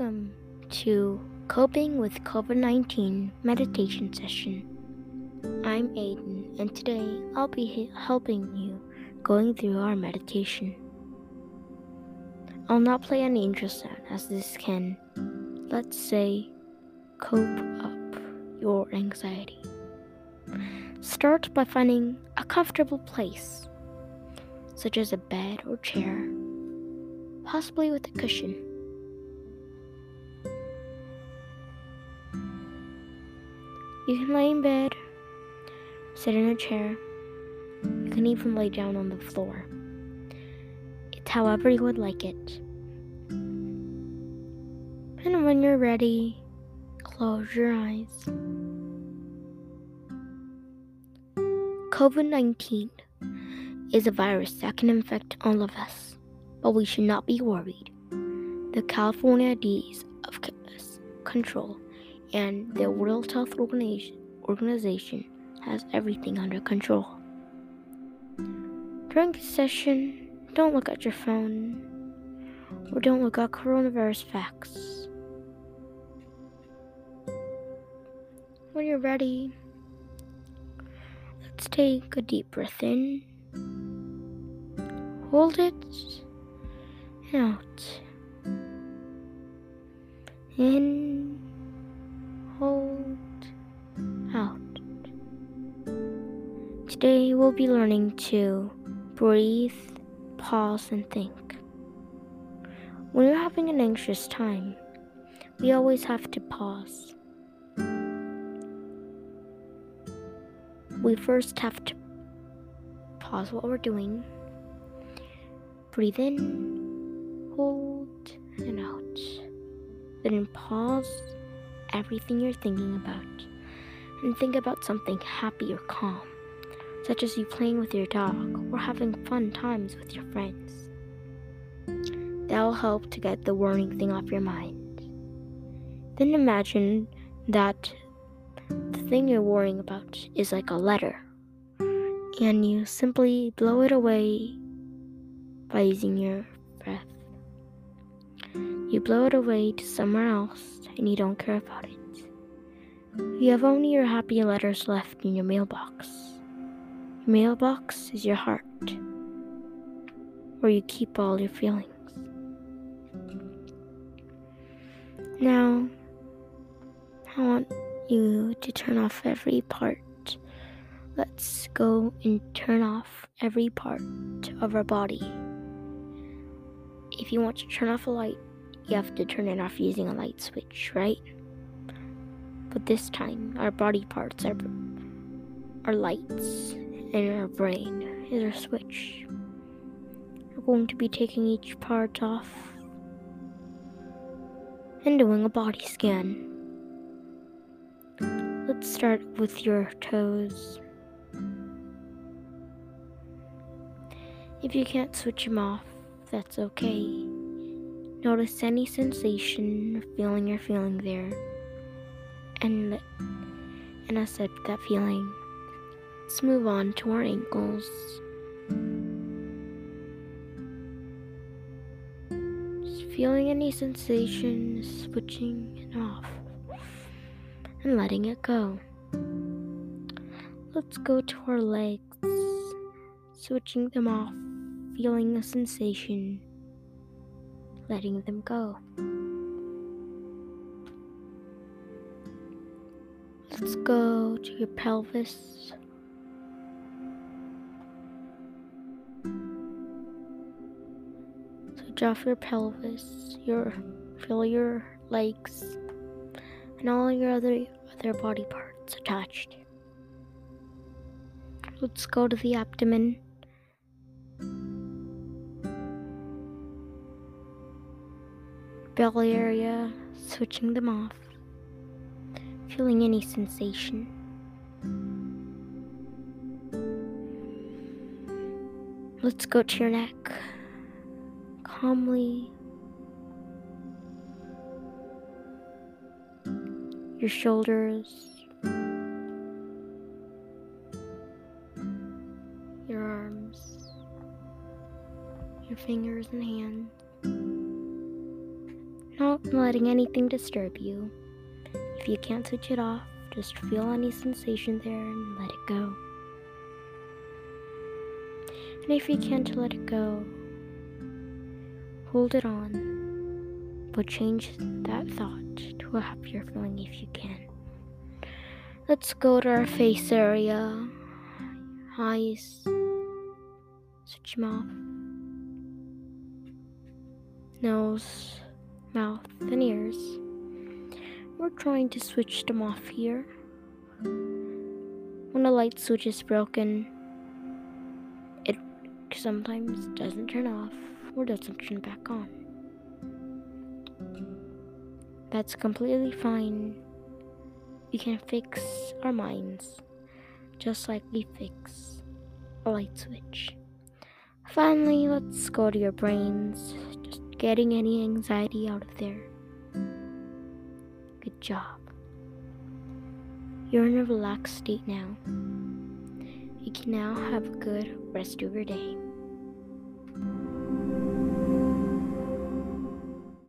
Welcome to Coping with COVID 19 meditation session. I'm Aiden, and today I'll be helping you going through our meditation. I'll not play any intro sound as this can, let's say, cope up your anxiety. Start by finding a comfortable place, such as a bed or chair, possibly with a cushion. You can lay in bed, sit in a chair, you can even lay down on the floor. It's however you would like it. And when you're ready, close your eyes. COVID 19 is a virus that can infect all of us, but we should not be worried. The California D's of Control and the World Health Organization has everything under control. During this session, don't look at your phone or don't look at coronavirus facts. When you're ready, let's take a deep breath in, hold it, and out. In We'll be learning to breathe, pause, and think. When you're having an anxious time, we always have to pause. We first have to pause what we're doing, breathe in, hold, and out. Then pause everything you're thinking about and think about something happy or calm, such as you playing with your dog or having fun times with your friends. That'll help to get the worrying thing off your mind. Then imagine that the thing you're worrying about is like a letter, and you simply blow it away by using your breath. You blow it away to somewhere else and you don't care about it. You have only your happy letters left in your mailbox. Mailbox is your heart, where you keep all your feelings. Now, I want you to turn off every part. Let's go and turn off every part of our body. If you want to turn off a light, you have to turn it off using a light switch, right? But this time, our body parts are, are lights, and our brain is our switch. We're going to be taking each part off and doing a body scan. Let's start with your toes. If you can't switch them off, that's okay. Notice any sensation or feeling you're feeling there. And and accept that feeling. Let's move on to our ankles. Just feeling any sensation, switching it off and letting it go. Let's go to our legs, switching them off, feeling the sensation letting them go. Let's go to your pelvis. Drop your pelvis, your feel your legs, and all your other other body parts attached. Let's go to the abdomen. belly area, switching them off, feeling any sensation. Let's go to your neck. Calmly. Your shoulders. Your arms. Your fingers and hands. Not letting anything disturb you. If you can't switch it off, just feel any sensation there and let it go. And if you can't let it go, hold it on, but change that thought to a happier feeling if you can. Let's go to our face area. Eyes. Switch them off. Nose, mouth, and ears. We're trying to switch them off here. When the light switch is broken, it sometimes doesn't turn off or doesn't turn back on. That's completely fine. We can fix our minds just like we fix a light switch. Finally, let's go to your brains, just getting any anxiety out of there. Good job. You're in a relaxed state now. You can now have a good rest of your day.